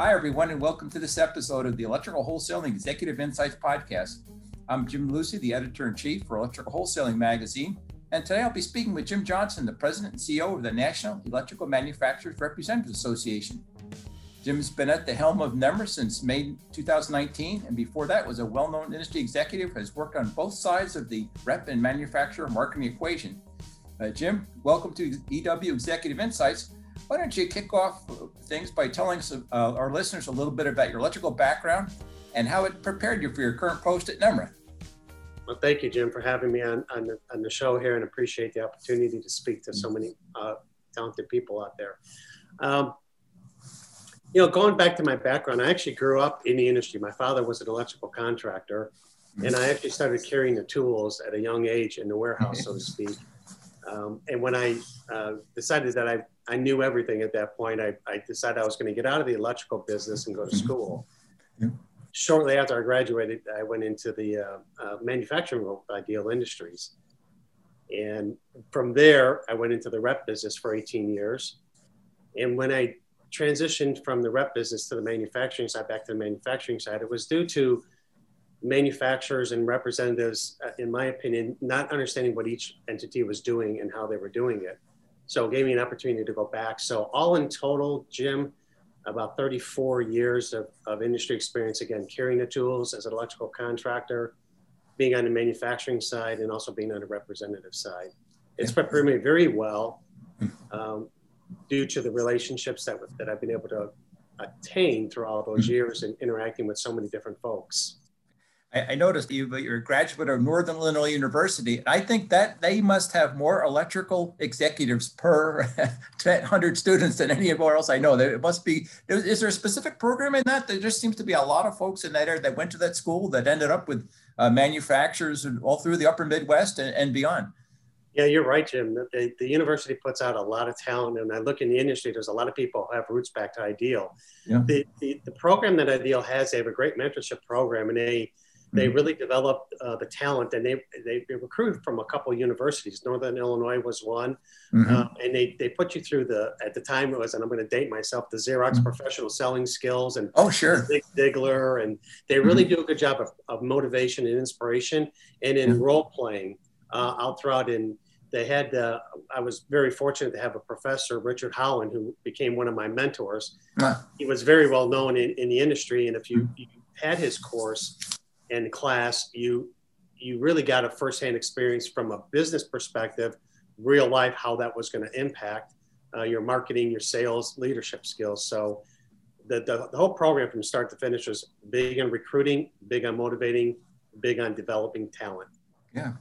Hi, everyone, and welcome to this episode of the Electrical Wholesaling Executive Insights Podcast. I'm Jim Lucy, the editor in chief for Electrical Wholesaling Magazine, and today I'll be speaking with Jim Johnson, the president and CEO of the National Electrical Manufacturers Representatives Association. Jim's been at the helm of NEMRA since May 2019, and before that was a well-known industry executive, who has worked on both sides of the rep and manufacturer marketing equation. Uh, Jim, welcome to EW Executive Insights. Why don't you kick off things by telling some, uh, our listeners a little bit about your electrical background and how it prepared you for your current post at NEMRA? Well, thank you, Jim, for having me on, on, the, on the show here and appreciate the opportunity to speak to so many uh, talented people out there. Um, you know, going back to my background, I actually grew up in the industry. My father was an electrical contractor, and I actually started carrying the tools at a young age in the warehouse, so to speak. Um, and when I uh, decided that I, I knew everything at that point, I, I decided I was going to get out of the electrical business and go to school. Yeah. Shortly after I graduated, I went into the uh, uh, manufacturing role with Ideal Industries. And from there, I went into the rep business for 18 years. And when I transitioned from the rep business to the manufacturing side, back to the manufacturing side, it was due to manufacturers and representatives, uh, in my opinion, not understanding what each entity was doing and how they were doing it. So it gave me an opportunity to go back. So all in total, Jim, about 34 years of, of industry experience, again, carrying the tools as an electrical contractor, being on the manufacturing side and also being on the representative side. It's prepared me very well um, due to the relationships that, that I've been able to attain through all those mm-hmm. years and interacting with so many different folks. I, I noticed you, but you're a graduate of Northern Illinois University. I think that they must have more electrical executives per 100 students than anywhere else I know. There must be. Is there a specific program in that? There just seems to be a lot of folks in that area that went to that school that ended up with uh, manufacturers all through the Upper Midwest and, and beyond. Yeah, you're right, Jim. The, the, university puts out a lot of talent, and I look in the industry. There's a lot of people who have roots back to Ideal. Yeah. The, the, the program that Ideal has, they have a great mentorship program, and they they mm-hmm. really developed uh, the talent and they, they, recruited from a couple of universities northern illinois was one mm-hmm. uh, and they, they put you through the at the time it was and i'm going to date myself the xerox mm-hmm. professional selling skills and oh sure Zig Ziglar and they really mm-hmm. do a good job of, of motivation and inspiration and in role playing uh, out throughout in they had uh, i was very fortunate to have a professor richard holland who became one of my mentors he was very well known in, in the industry and if you, mm-hmm. you had his course in class, you you really got a firsthand experience from a business perspective, real life, how that was going to impact uh, your marketing, your sales, leadership skills. So the, the, the, whole program from start to finish was big on recruiting, big on motivating, big on developing talent. Yeah.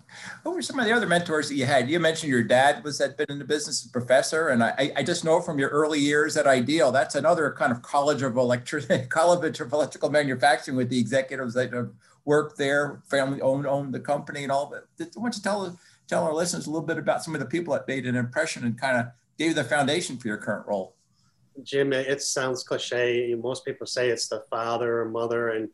What were some of the other mentors that you had? You mentioned your dad was had been in the business as professor, and I, I just know from your early years at Ideal, that's another kind of college of electric college of electrical manufacturing with the executives that have worked there, family owned owned the company and all. But why don't you tell tell our listeners a little bit about some of the people that made an impression and kind of gave the foundation for your current role? Jim, it sounds cliche. Most people say it's the father or mother, and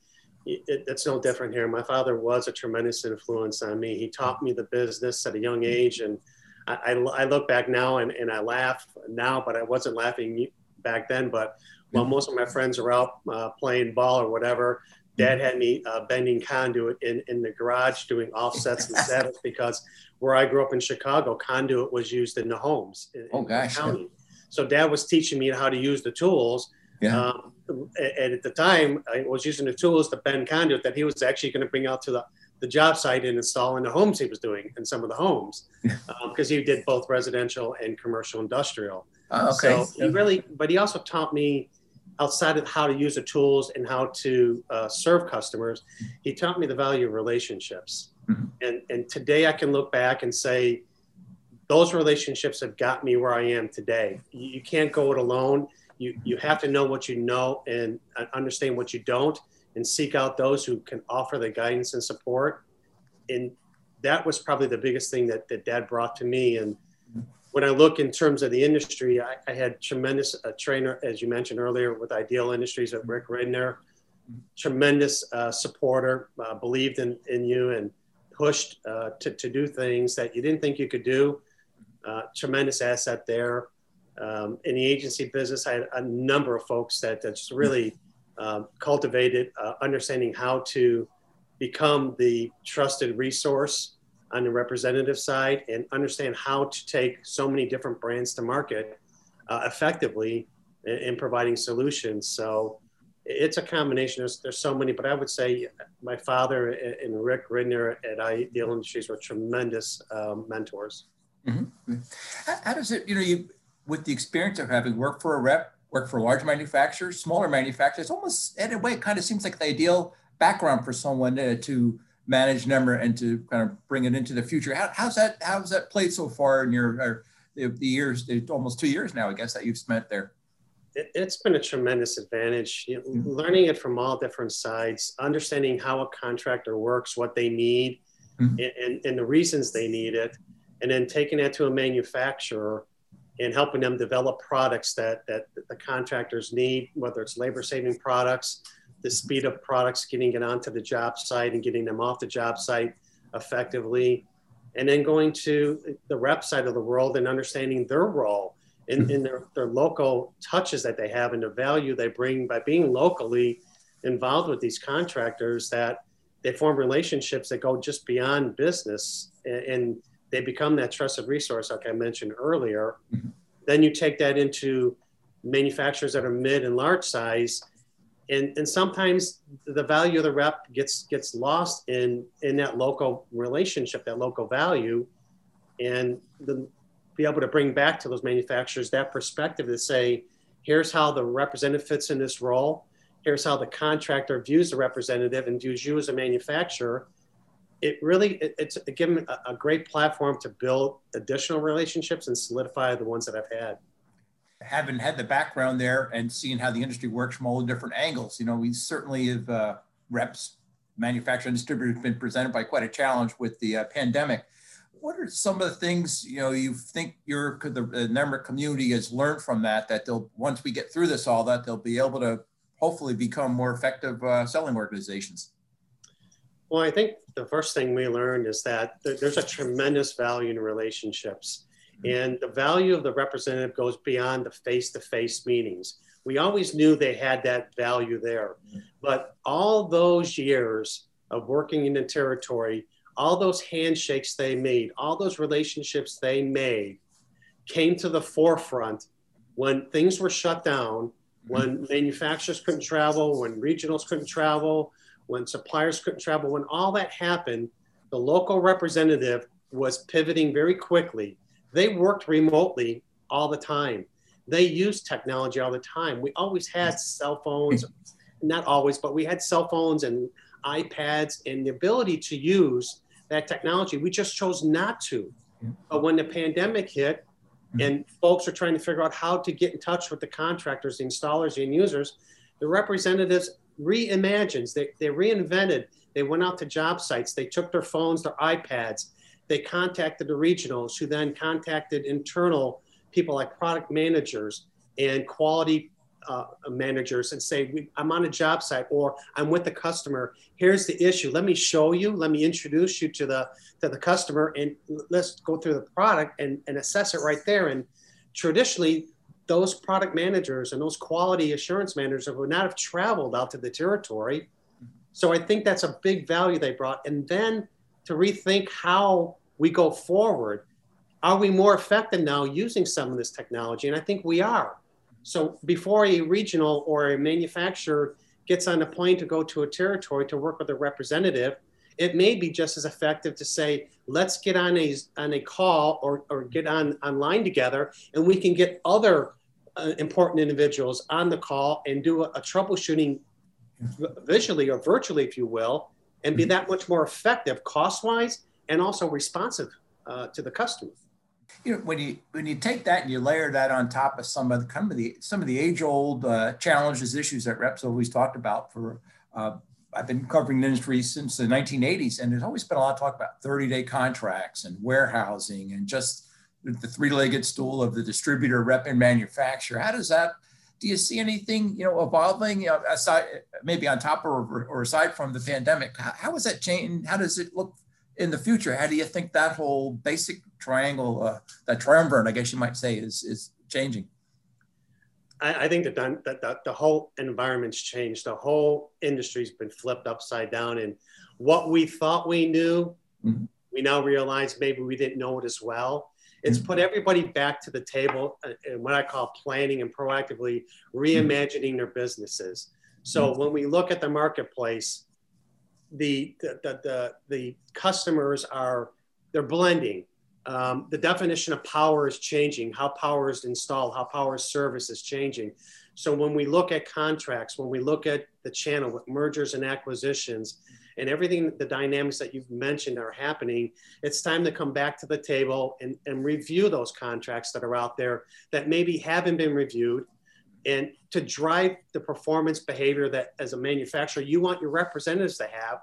it, it's no different here. My father was a tremendous influence on me. He taught me the business at a young age, and I, I, I look back now and, and I laugh now, but I wasn't laughing back then. But while most of my friends are out uh, playing ball or whatever, Dad had me uh, bending conduit in, in the garage doing offsets and setups because where I grew up in Chicago, conduit was used in the homes in, oh, gosh. county. So Dad was teaching me how to use the tools. Yeah. Um, and at the time, I was using the tools to bend conduit that he was actually going to bring out to the, the job site and install in the homes he was doing in some of the homes because um, he did both residential and commercial industrial. Oh, okay. So he really, but he also taught me outside of how to use the tools and how to uh, serve customers, he taught me the value of relationships. Mm-hmm. And, and today I can look back and say, those relationships have got me where I am today. You, you can't go it alone. You, you have to know what you know and understand what you don't and seek out those who can offer the guidance and support. And that was probably the biggest thing that, that dad brought to me. And when I look in terms of the industry, I, I had tremendous uh, trainer, as you mentioned earlier, with Ideal Industries at Rick Ridner, tremendous uh, supporter, uh, believed in, in you and pushed uh, to, to do things that you didn't think you could do. Uh, tremendous asset there. Um, in the agency business, I had a number of folks that, just really um, cultivated uh, understanding how to become the trusted resource on the representative side and understand how to take so many different brands to market uh, effectively in, in, providing solutions. So it's a combination. There's, there's so many, but I would say my father and Rick Ridner at Ideal Industries were tremendous um, mentors. Mm-hmm. How, how, does it, you know, you with the experience of having worked for a rep, worked for large manufacturers, smaller manufacturers, almost in a way, it kind of seems like the ideal background for someone uh, to manage NEMRA and to kind of bring it into the future. How, how's that? How's that played so far in your the, the years, almost two years now, I guess that you've spent there? It, has been a tremendous advantage. You know, mm-hmm. Learning it from all different sides, understanding how a contractor works, what they need, mm-hmm. and, and the reasons they need it, and then taking that to a manufacturer and helping them develop products that, that the contractors need, whether it's labor saving products, the speed of products, getting it onto the job site and getting them off the job site effectively. And then going to the rep side of the world and understanding their role in, in their, their local touches that they have and the value they bring by being locally involved with these contractors that they form relationships that go just beyond business and, and they become that trusted resource, like I mentioned earlier. Mm-hmm. Then you take that into manufacturers that are mid and large size, and, and sometimes the value of the rep gets gets lost in in that local relationship, that local value, and the, be able to bring back to those manufacturers that perspective to say, here's how the representative fits in this role. Here's how the contractor views the representative and views you as a manufacturer. It really it, it's given a, a great platform to build additional relationships and solidify the ones that I've had having had the background there and seeing how the industry works from all the different angles, you know, we certainly have uh, reps, manufacturing distributors been presented by quite a challenge with the uh, pandemic. What are some of the things you know you think your the, the member community has learned from that that they'll once we get through this all that they'll be able to hopefully become more effective uh, selling organizations? Well, I think the first thing we learned is that there's a tremendous value in relationships. Mm-hmm. And the value of the representative goes beyond the face to face meetings. We always knew they had that value there. Mm-hmm. But all those years of working in the territory, all those handshakes they made, all those relationships they made came to the forefront when things were shut down, mm-hmm. when manufacturers couldn't travel, when regionals couldn't travel, when suppliers couldn't travel, when all that happened, the local representative was pivoting very quickly. They worked remotely all the time. They used technology all the time. We always had cell phones, not always, but we had cell phones and iPads and the ability to use that technology. We just chose not to. But when the pandemic hit mm-hmm. and folks are trying to figure out how to get in touch with the contractors, the installers, the end users, the representatives reimagined, They, they reinvented. They went out to job sites. They took their phones, their iPads. They contacted the regionals, who then contacted internal people like product managers and quality uh, managers and say, I'm on a job site or I'm with the customer. Here's the issue. Let me show you. Let me introduce you to the to the customer and let's go through the product and, and assess it right there. And traditionally, those product managers and those quality assurance managers would not have traveled out to the territory. So I think that's a big value they brought. And then to rethink how we go forward. Are we more effective now using some of this technology? And I think we are. So before a regional or a manufacturer gets on a plane to go to a territory to work with a representative, it may be just as effective to say, let's get on a, on a call or, or get on online together and we can get other uh, important individuals on the call and do a, a troubleshooting visually or virtually, if you will, and be mm-hmm. that much more effective cost wise and also responsive uh, to the customer. You know, when you when you take that and you layer that on top of some of the some of the some of the age old uh, challenges, issues that reps always talked about for uh, I've been covering the industry since the 1980s, and there's always been a lot of talk about 30 day contracts and warehousing and just the three legged stool of the distributor, rep, and manufacturer. How does that? Do you see anything you know evolving aside, maybe on top or, or aside from the pandemic? How, how is that changing? How does it look in the future? How do you think that whole basic triangle, uh, that triumvirate, I guess you might say, is is changing? I, I think that the, the, the whole environment's changed. The whole industry's been flipped upside down. And what we thought we knew, mm-hmm. we now realize maybe we didn't know it as well. It's mm-hmm. put everybody back to the table and what I call planning and proactively reimagining mm-hmm. their businesses. So mm-hmm. when we look at the marketplace, the, the, the, the, customers are, they're blending um, the definition of power is changing, how power is installed, how power service is changing. So when we look at contracts, when we look at the channel with mergers and acquisitions, and everything, the dynamics that you've mentioned are happening, it's time to come back to the table and, and review those contracts that are out there that maybe haven't been reviewed and to drive the performance behavior that as a manufacturer you want your representatives to have.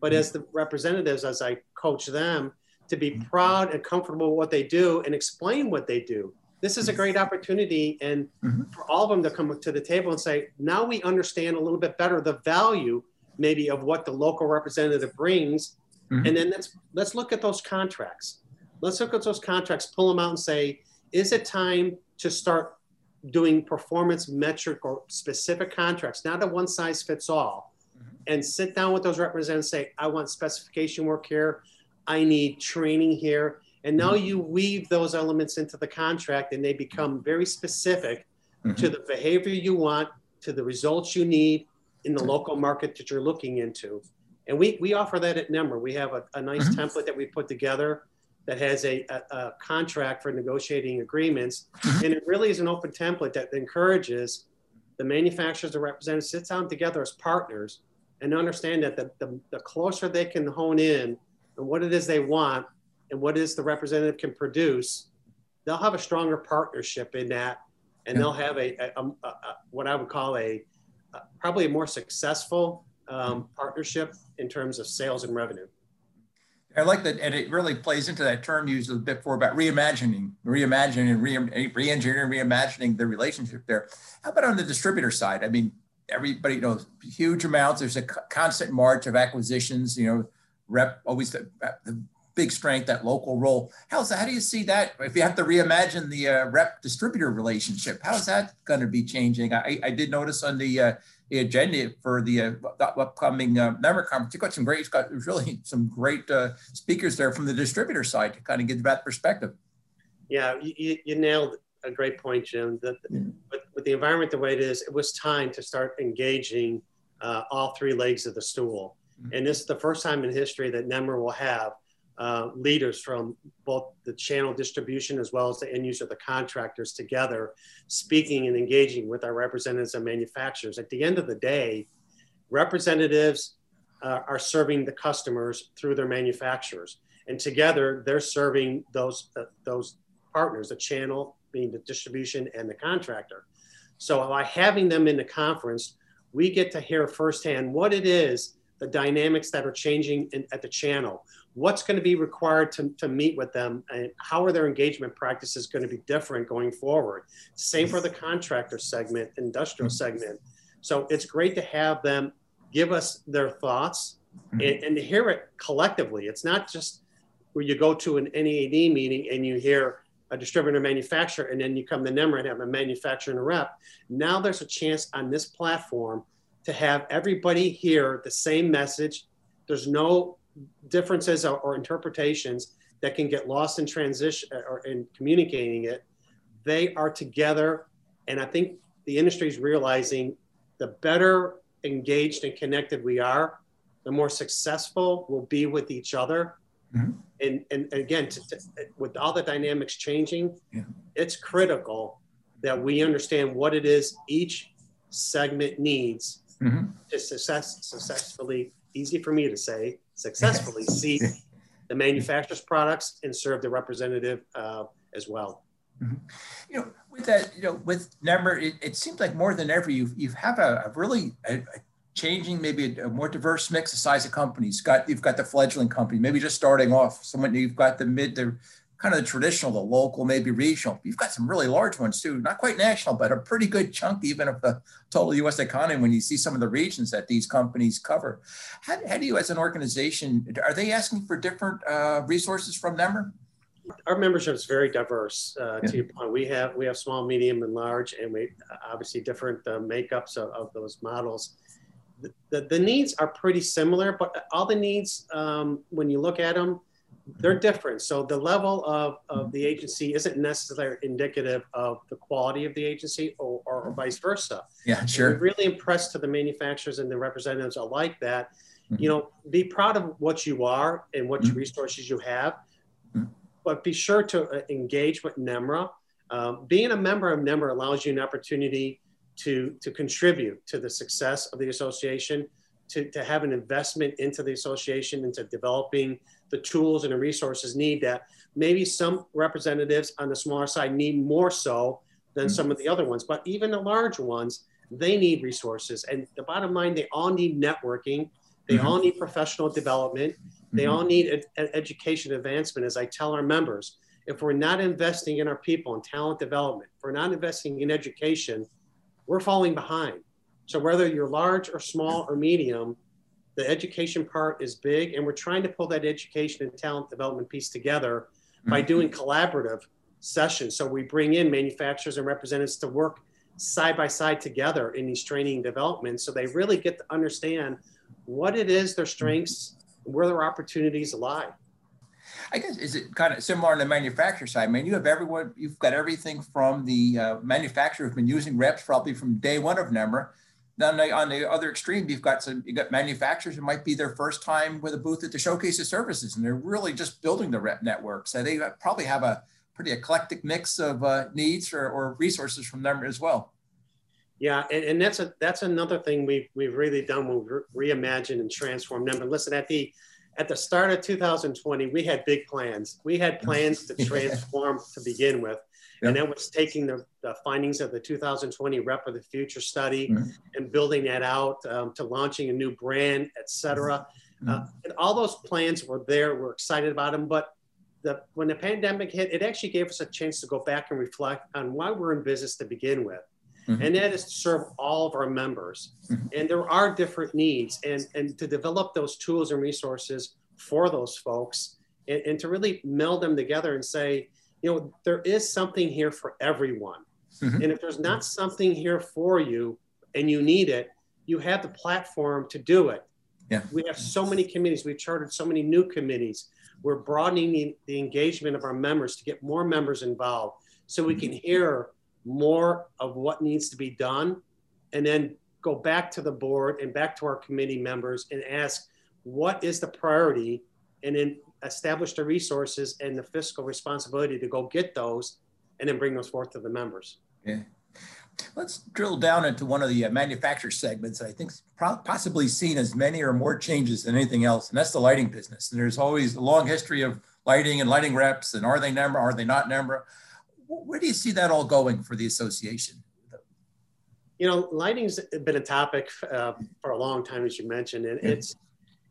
But as the representatives, as I coach them, to be mm-hmm. proud and comfortable with what they do and explain what they do. This is a great opportunity and mm-hmm. for all of them to come to the table and say, now we understand a little bit better the value maybe of what the local representative brings. Mm-hmm. And then let's let's look at those contracts. Let's look at those contracts, pull them out and say, is it time to start doing performance metric or specific contracts, not a one size fits all, mm-hmm. and sit down with those representatives and say, I want specification work here. I need training here. And now mm-hmm. you weave those elements into the contract and they become very specific mm-hmm. to the behavior you want, to the results you need in the local market that you're looking into. And we, we offer that at NEMRA. We have a, a nice mm-hmm. template that we put together that has a, a, a contract for negotiating agreements. Mm-hmm. And it really is an open template that encourages the manufacturers, the representatives sit down together as partners and understand that the, the, the closer they can hone in and what it is they want and what it is the representative can produce, they'll have a stronger partnership in that, and yeah. they'll have a, a, a, a, what I would call a, probably a more successful um, partnership in terms of sales and revenue. I like that, and it really plays into that term used a bit before about reimagining, reimagining, re- re-engineering, reimagining the relationship there. How about on the distributor side? I mean, everybody knows huge amounts. There's a constant march of acquisitions. You know, rep always the, the big strength, that local role. How's that? How do you see that? If you have to reimagine the uh, rep distributor relationship, how is that going to be changing? I, I did notice on the, uh, the agenda for the, uh, the upcoming uh, NEMRA conference, you got some great, got really some great uh, speakers there from the distributor side to kind of get that perspective. Yeah, you, you nailed a great point, Jim. That with, with, the environment the way it is, it was time to start engaging uh, all three legs of the stool. And this is the first time in history that NEMRA will have uh, leaders from both the channel distribution as well as the end user, the contractors together, speaking and engaging with our representatives and manufacturers. At the end of the day, representatives uh, are serving the customers through their manufacturers, and together they're serving those uh, those partners, the channel being the distribution and the contractor. So by having them in the conference, we get to hear firsthand what it is the dynamics that are changing in, at the channel, what's going to be required to, to meet with them, and how are their engagement practices going to be different going forward. Same for the contractor segment, industrial mm-hmm. segment. So it's great to have them give us their thoughts mm-hmm. and, and hear it collectively. It's not just where you go to an NAED meeting and you hear a distributor manufacturer and then you come to NEMRA and have a manufacturer and a rep. Now there's a chance on this platform to have everybody hear the same message. There's no differences or, or interpretations that can get lost in transition uh, or in communicating it. They are together. And I think the industry is realizing the better engaged and connected we are, the more successful we'll be with each other. Mm-hmm. And, and, again, to, to, with all the dynamics changing, yeah. it's critical that we understand what it is each segment needs mm-hmm. to success, successfully, easy for me to say, successfully see the manufacturer's products and serve the representative uh, as well. Mm-hmm. You know, with that, you know, with NEMRA, it, it seems like more than ever, you you have a, a really a, a changing, maybe a, a, more diverse mix of size of companies. Got you've got the fledgling company, maybe just starting off. Someone you've got the mid, the kind of the traditional, the local, maybe regional. You've got some really large ones too, not quite national, but a pretty good chunk even of the total U.S. economy when you see some of the regions that these companies cover. How, how do you, as an organization, are they asking for different uh, resources from NEMRA? Our membership is very diverse. Uh, yeah. To your point, we have we have small, medium, and large, and we obviously different uh, makeups of, of, those models. The, the, the, needs are pretty similar, but all the needs, um, when you look at them, they're different. So the level of, of the agency isn't necessarily indicative of the quality of the agency or, or, or vice versa. Yeah, sure. And really impressed to the manufacturers and the representatives alike that, mm-hmm. you know, be proud of what you are and what mm-hmm. resources you have, mm-hmm. but be sure to uh, engage with NEMRA. Um, being a member of NEMRA allows you an opportunity to, to contribute to the success of the association, to, to have an investment into the association, into developing the tools and the resources need that maybe some representatives on the smaller side need more so than some of the other ones. But even the large ones, they need resources. And the bottom line, they all need networking. They mm-hmm. all need professional development. They mm-hmm. all need ed- education advancement. As I tell our members, if we're not investing in our people and talent development, if we're not investing in education, we're falling behind. So whether you're large or small or medium, the education part is big, and we're trying to pull that education and talent development piece together mm-hmm. by doing collaborative sessions. So we bring in manufacturers and representatives to work side by side together in these training developments so they really get to understand what it is their strengths where their opportunities lie i guess is it kind of similar on the manufacturer side i mean you have everyone you've got everything from the uh, manufacturer who've been using reps probably from day one of NEMRA then on the other extreme, you've got some you've got manufacturers. It might be their first time with a booth at the showcase of services, and they're really just building the rep network. So they probably have a pretty eclectic mix of uh, needs or, or, resources from them as well. Yeah, and, and, that's a that's another thing we've we've really done. We've re- reimagined and transformed them. But listen, at the at the start of 2020, we had big plans. We had plans to transform to begin with. Yep. And that was taking the, the, findings of the 2020 Rep of the Future study mm-hmm. and building that out um, to launching a new brand, et cetera. Mm-hmm. Uh, and all those plans were there. We're excited about them. But the, when the pandemic hit, it actually gave us a chance to go back and reflect on why we're in business to begin with. Mm-hmm. And that is to serve all of our members. Mm-hmm. And there are different needs, and, and to develop those tools and resources for those folks, and, and to really meld them together and say, you know, there is something here for everyone. Mm-hmm. And if there's not something here for you and you need it, you have the platform to do it. Yeah. We have so many committees. We've chartered so many new committees. We're broadening the, the engagement of our members to get more members involved so we can mm-hmm. hear more of what needs to be done and then go back to the board and back to our committee members and ask what is the priority and then establish the resources and the fiscal responsibility to go get those and then bring those forth to the members. Yeah. Let's drill down into one of the uh, manufacturer segments I think possibly seen as many or more changes than anything else, and that's the lighting business. And there's always a long history of lighting and lighting reps, and are they NEMRA, are they not NEMRA? Where do you see that all going for the association? You know, lighting's been a topic uh, for a long time, as you mentioned, and it's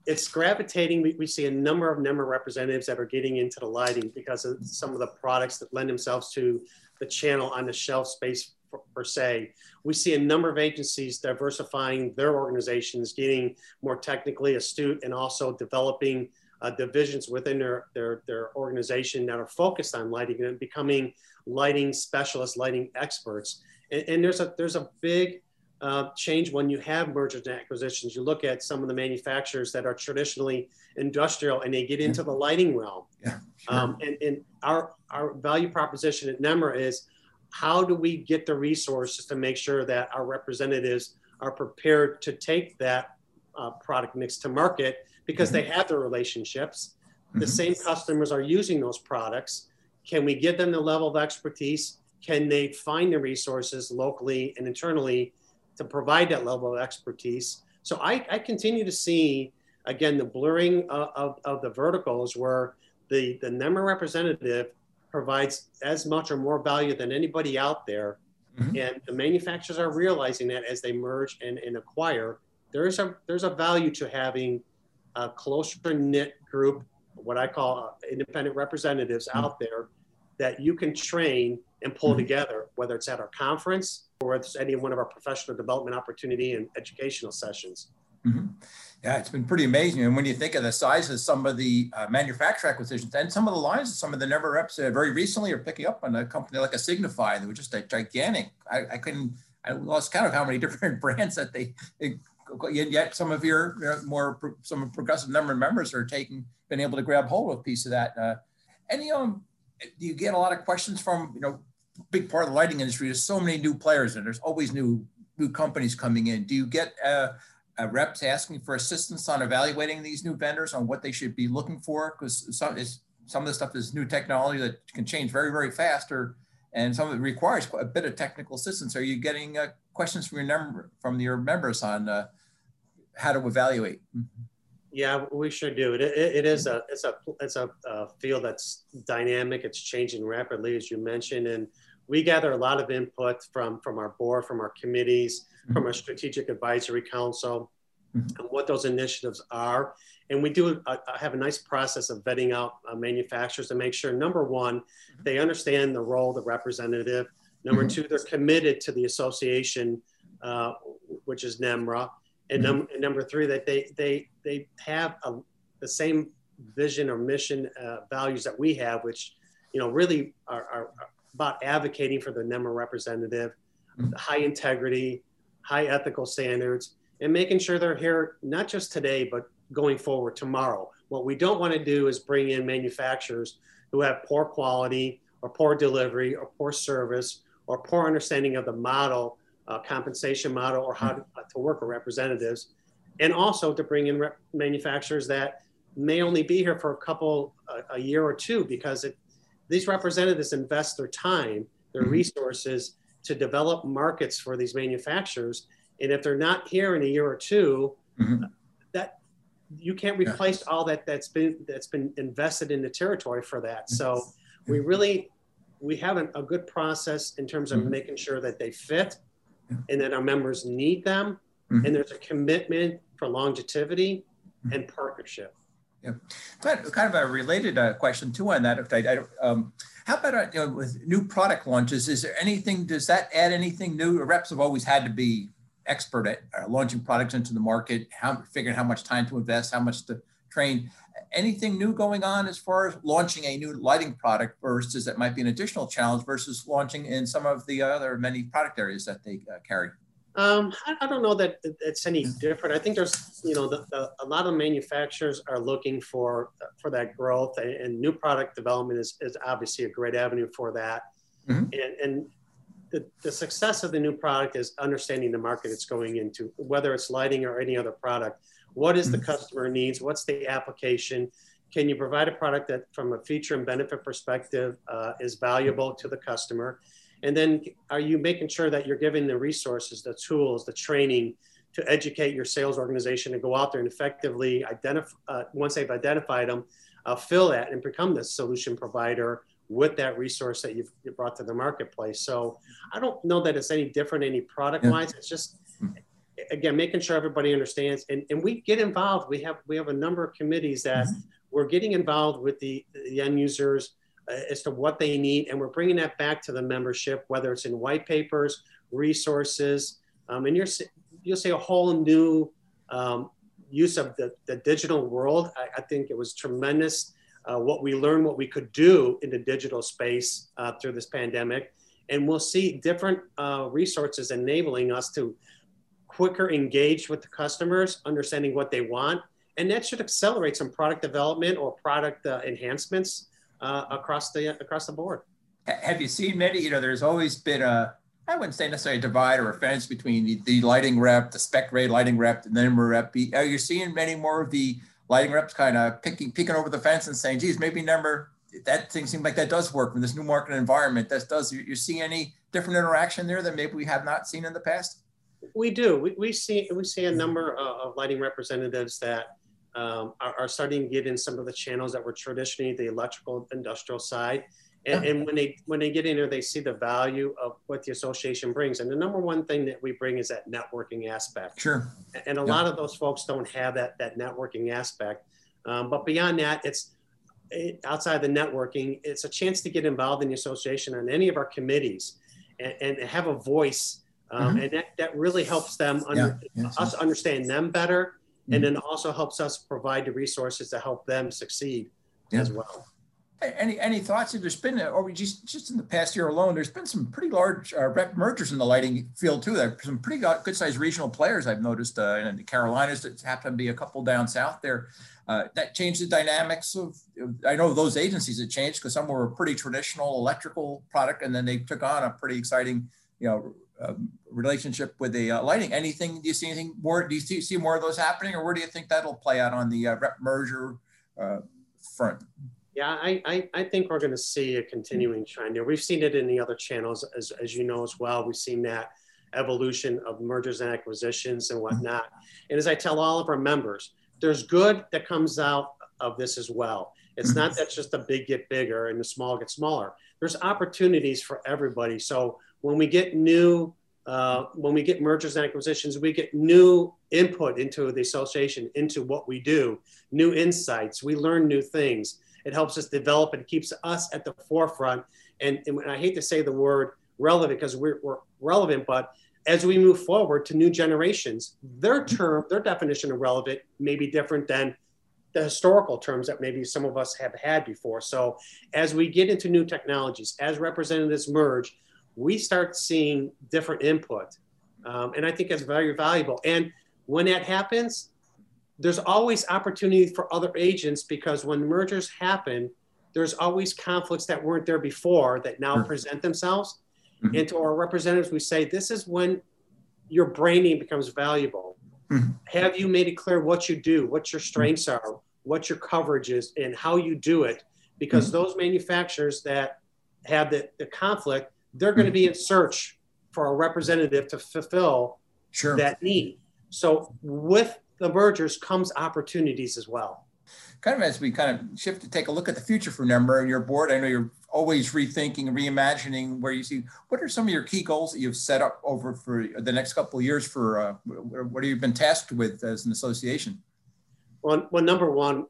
it's gravitating. We, we see a number of NEMRA representatives that are getting into the lighting because of some of the products that lend themselves to the channel on the shelf space per, per se. We see a number of agencies diversifying their organizations, getting more technically astute, and also developing uh, divisions within their, their, their organization that are focused on lighting and becoming lighting specialists, lighting experts. And, and there's a there's a big uh, change when you have mergers and acquisitions. You look at some of the manufacturers that are traditionally industrial and they get into the lighting realm. Yeah, sure. um, and, and our, our value proposition at NEMRA is how do we get the resources to make sure that our representatives are prepared to take that uh, product mix to market because mm-hmm. they have the relationships. Mm-hmm. The same customers are using those products. Can we give them the level of expertise? Can they find the resources locally and internally to provide that level of expertise. So I, I continue to see, again, the blurring of, of, of the verticals where the, the NEMRA representative provides as much or more value than anybody out there. Mm-hmm. And the manufacturers are realizing that as they merge and, and acquire, there's a, there's a value to having a closer knit group, what I call uh, independent representatives mm-hmm. out there that you can train and pull mm-hmm. together, whether it's at our conference whether it's any one of our professional development opportunity and educational sessions. Mm-hmm. Yeah, it's been pretty amazing. And when you think of the size of some of the uh, manufacturer acquisitions and some of the lines some of the NEMRA reps uh, very recently are picking up on a company like a Signify that was just a gigantic. I, I couldn't, I lost count of how many different brands that they, they yet some of your more some progressive number of members are taking been able to grab hold of a piece of that. Uh, any um, do you get a lot of questions from you know big part of the lighting industry? There's so many new players and there's always new new companies coming in. Do you get uh, uh, reps asking for assistance on evaluating these new vendors on what they should be looking for? Because some is some of the stuff is new technology that can change very very fast or and some of it requires a bit of technical assistance. Are you getting uh, questions from your number from your members on uh, how to evaluate? Yeah we sure do. It, it, it is a it's a it's a, a field that's dynamic. It's changing rapidly as you mentioned. And we gather a lot of input from from our board from our committees mm-hmm. from our strategic advisory council mm-hmm. and what those initiatives are. And we do uh, have a nice process of vetting out uh, manufacturers to make sure, number one, mm-hmm. they understand the role of the representative. Number mm-hmm. two, they're committed to the association, uh, which is NEMRA. And, mm-hmm. num- and, number three, that they, they, they have a, the same vision or mission uh, values that we have, which, you know, really are, are about advocating for the NEMRA representative, mm-hmm. high integrity, high ethical standards, and making sure they're here not just today, but going forward tomorrow. What we don't want to do is bring in manufacturers who have poor quality or poor delivery or poor service or poor understanding of the model, uh, compensation model, or how to, uh, to, work with representatives. And also to bring in rep- manufacturers that may only be here for a couple, a, a year or two, because it, these representatives invest their time, their mm-hmm. resources to develop markets for these manufacturers. And if they're not here in a year or 2 mm-hmm. that you can't replace yeah. all that that's been that's been invested in the territory for that. So we really we have a, a good process in terms of mm-hmm. making sure that they fit and that our members need them mm-hmm. and there's a commitment for longevity mm-hmm. and partnership. Yeah, but kind of a related uh, question too on that. I, I, um, how about uh, you know, with new product launches? Is there anything? Does that add anything new? Reps have always had to be expert at uh, launching products into the market, how figuring how much time to invest, how much to train. Anything new going on as far as launching a new lighting product versus that might be an additional challenge versus launching in some of the other many product areas that they uh, carry? Um, I, I, don't know that it's any different. I think there's, you know, the, the, a lot of manufacturers are looking for for that growth, and, and, new product development is, is obviously a great avenue for that. Mm-hmm. And, and the, the success of the new product is understanding the market it's going into, whether it's lighting or any other product. What is mm-hmm. the customer needs? What's the application? Can you provide a product that, from a feature and benefit perspective, uh, is valuable to the customer? And then are you making sure that you're giving the resources, the tools, the training to educate your sales organization to go out there and effectively identify, uh, once they've identified them, uh, fill that and become the solution provider with that resource that you've brought to the marketplace. So I don't know that it's any different any product wise. Yeah. It's just again making sure everybody understands and, and we get involved. We have we have a number of committees that mm-hmm. we're getting involved with the, the end users as to what they need, and we're bringing that back to the membership, whether it's in white papers, resources, um, and you're you'll see a whole new um, use of the, the digital world. I, I, think it was tremendous uh, what we learned, what we could do in the digital space uh, through this pandemic, and we'll see different uh, resources enabling us to quicker engage with the customers, understanding what they want, and that should accelerate some product development or product uh, enhancements uh, across the across the board. Have you seen many? You know, there's always been a I wouldn't say necessarily a divide or a fence between the, the lighting rep, the spec grade lighting rep, and then rep. Are you seeing many more of the lighting reps kind of picking peeking over the fence and saying, "Geez, maybe NEMRA that thing seems like that does work in this new market environment. That does. You, you see any different interaction there that maybe we have not seen in the past? We do. We, we see we see a number of lighting representatives that um, are, are, starting to get in some of the channels that were traditionally the electrical industrial side. And, and, when they when they get in there, they see the value of what the association brings. And the number one thing that we bring is that networking aspect. Sure. And a yeah. lot of those folks don't have that that networking aspect. Um, but beyond that, it's it, outside the networking, it's a chance to get involved in the association on any of our committees and, and have a voice. Um, mm-hmm. And that, that really helps them under, yeah. us understand them better mm-hmm. and then also helps us provide the resources to help them succeed yeah. as well. Any any thoughts? There's been, or just just in the past year alone, there's been some pretty large uh, mergers in the lighting field too. There's some pretty good sized regional players I've noticed uh, in the Carolinas. That happen to be a couple down south there. Uh, that changed the dynamics of. I know those agencies have changed because some were a pretty traditional electrical product, and then they took on a pretty exciting, you know, um, relationship with the uh, lighting. Anything? Do you see anything more? Do you see, see more of those happening, or where do you think that'll play out on the uh, rep merger uh, front? Yeah, I, I, I, think we're going to see a continuing trend here. We've seen it in the other channels, as, as you know as well. We've seen that evolution of mergers and acquisitions and whatnot. And as I tell all of our members, there's good that comes out of this as well. It's not that just the big get bigger and the small get smaller. There's opportunities for everybody. So when we get new, uh, when we get mergers and acquisitions, we get new input into the association, into what we do, new insights. We learn new things. It helps us develop and keeps us at the forefront. And, and I hate to say the word relevant because we're, we're relevant, but as we move forward to new generations, their term, their definition of relevant may be different than the historical terms that maybe some of us have had before. So as we get into new technologies, as representatives merge, we start seeing different input. Um, and I think that's very valuable. And when that happens, there's always opportunity for other agents because when mergers happen, there's always conflicts that weren't there before that now mm-hmm. present themselves. Mm-hmm. And to our representatives, we say, this is when your branding becomes valuable. Mm-hmm. Have you made it clear what you do, what your strengths are, what your coverage is, and how you do it? Because mm-hmm. those manufacturers that have the, the conflict, they're going to be in search for a representative to fulfill sure. that need. So with the mergers comes opportunities as well. Kind of as we kind of shift to take a look at the future for NEMRA and your board, I know you're always rethinking and reimagining where you see what are some of your key goals that you've set up over for the next couple of years for uh, what have you been tasked with as an association? Well, well, number one,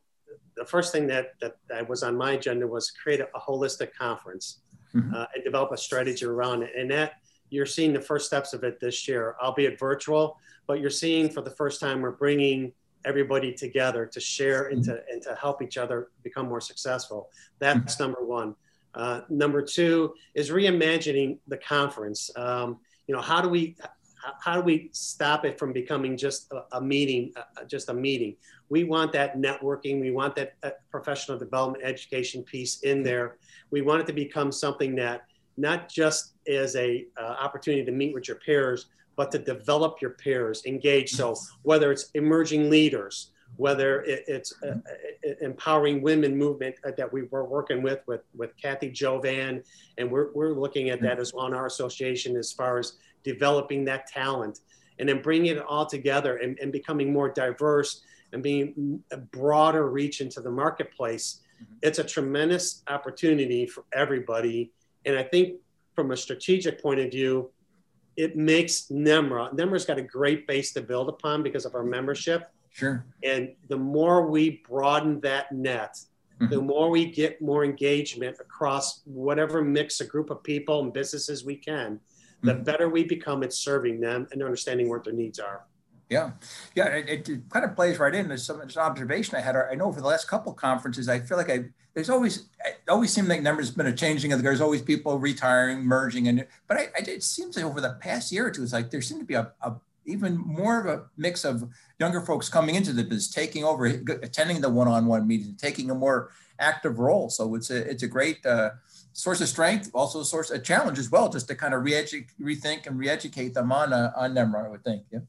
the first thing that, that, that was on my agenda was create a, a holistic conference mm-hmm. uh, and develop a strategy around it. And that you're seeing the first steps of it this year, albeit virtual but you're seeing for the first time we're bringing everybody together to share and to, and to help each other become more successful. That's number one. Uh, number two is reimagining the conference. Um, you know, how do we how do we stop it from becoming just a, a meeting, uh, just a meeting? We want that networking. We want that uh, professional development education piece in there. We want it to become something that not just is a uh, opportunity to meet with your peers, but to develop your peers, engage. So whether it's emerging leaders, whether it's uh, uh, empowering women movement uh, that we were working with with with Kathy Jovan, and we're we're looking at that as in our association as far as developing that talent, and then bringing it all together and, and becoming more diverse and being a broader reach into the marketplace. Mm-hmm. It's a tremendous opportunity for everybody, and I think from a strategic point of view, it makes NEMRA, NEMRA's got a great base to build upon because of our membership. Sure. And the more we broaden that net, mm-hmm. the more we get more engagement across whatever mix a group of people and businesses we can, the mm-hmm. better we become at serving them and understanding what their needs are. Yeah, yeah, it, it, kind of plays right in. There's some observation I had. I know for the last couple conferences, I feel like I there's always it always seemed like numbers been a changing. There's always people retiring, merging, and but I, I, it seems like over the past year or two, it's like there seemed to be a, a even more of a mix of younger folks coming into the business, taking over, attending the one-on-one meetings, taking a more active role. So it's a it's a great uh, source of strength, also a source of challenge as well, just to kind of re-educate, rethink, and re-educate them on uh, on NEMRA. I would think. Yeah.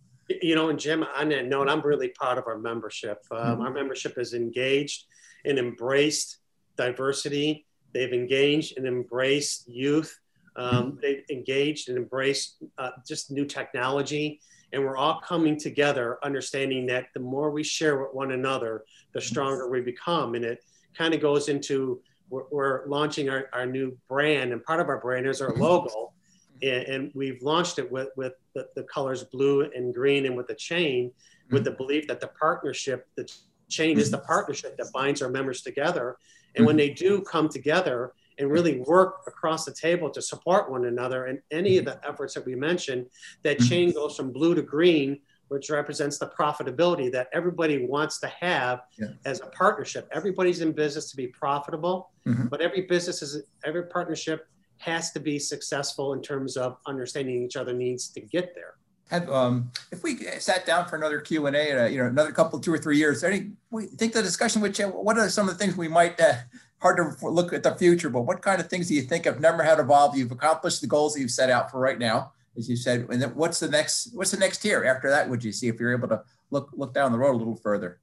You know, and Jim, on that note, I'm really proud of our membership. Um, mm-hmm. Our membership is engaged and embraced diversity. They've engaged and embraced youth. Um, mm-hmm. they've engaged and embraced uh, just new technology. And we're all coming together, understanding that the more we share with one another, the mm-hmm. stronger we become. And it kind of goes into we're, we're launching our, our new brand, and part of our brand is our mm-hmm. logo and, and we've launched it with, with the, the, colors blue and green and with the chain with mm-hmm. the belief that the partnership the chain is the mm-hmm. partnership that binds our members together and when mm-hmm. they do come together and really work across the table to support one another and any of the efforts that we mentioned that chain goes from blue to green which represents the profitability that everybody wants to have yeah. as a partnership. Everybody's in business to be profitable, mm-hmm. but every business is every partnership has to be successful in terms of understanding each other needs to get there. Have, um, if we sat down for another Q and A, uh, you know, another couple, two or three years, any, we think the discussion would change. What are some of the things we might uh, hard to look at the future? But what kind of things do you think have never had evolved? You've accomplished the goals that you've set out for right now, as you said. And then what's the next? What's the next tier after that? Would you see if you're able to look look down the road a little further?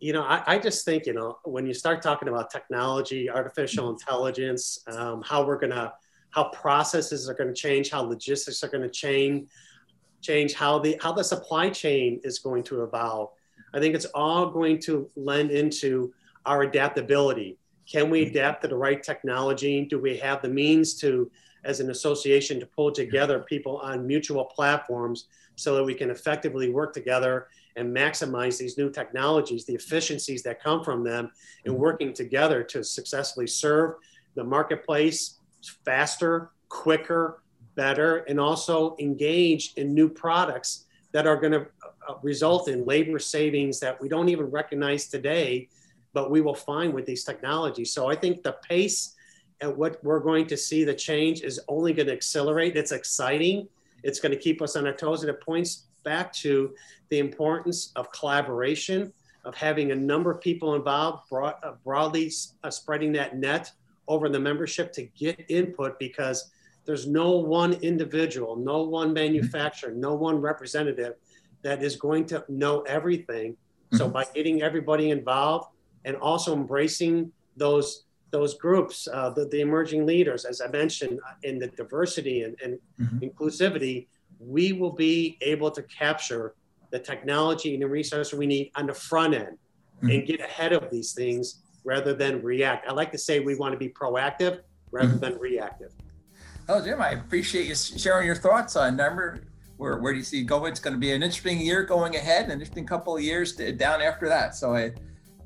You know, I, I just think you know when you start talking about technology, artificial intelligence, um, how we're gonna how processes are going to change, how logistics are going to change, change how the how the supply chain is going to evolve. I think it's all going to lend into our adaptability. Can we adapt to the right technology? Do we have the means to, as an association, to pull together people on mutual platforms so that we can effectively work together and maximize these new technologies, the efficiencies that come from them, and working together to successfully serve the marketplace faster, quicker, better, and also engage in new products that are going to uh, result in labor savings that we don't even recognize today, but we will find with these technologies. So I think the pace at what we're going to see the change is only going to accelerate. It's exciting. It's going to keep us on our toes, and it points back to the importance of collaboration, of having a number of people involved, broad, uh, broadly uh, spreading that net over the membership to get input because there's no one individual, no one manufacturer, no one representative that is going to know everything. So mm-hmm. by getting everybody involved and also embracing those those groups, uh, the, the emerging leaders, as I mentioned, uh, in the diversity and, and mm-hmm. inclusivity, we will be able to capture the technology and the resources we need on the front end mm-hmm. and get ahead of these things rather than react. I like to say we want to be proactive rather mm-hmm. than reactive. Oh, Jim, I appreciate you sharing your thoughts on NEMRA. Where, where do you see going? It's going to be an interesting year going ahead, an interesting couple of years to, down after that. So I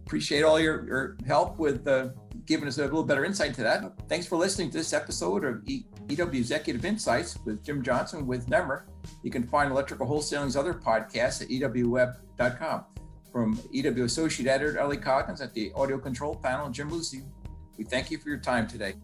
appreciate all your, your help with uh, giving us a little better insight to that. Thanks for listening to this episode of EW Executive Insights with Jim Johnson with NEMRA. You can find Electrical Wholesaling's other podcasts at ewweb.com. From EW Associate Editor Ellie Coggins at the Audio Control Panel, Jim Lucy, we thank you for your time today.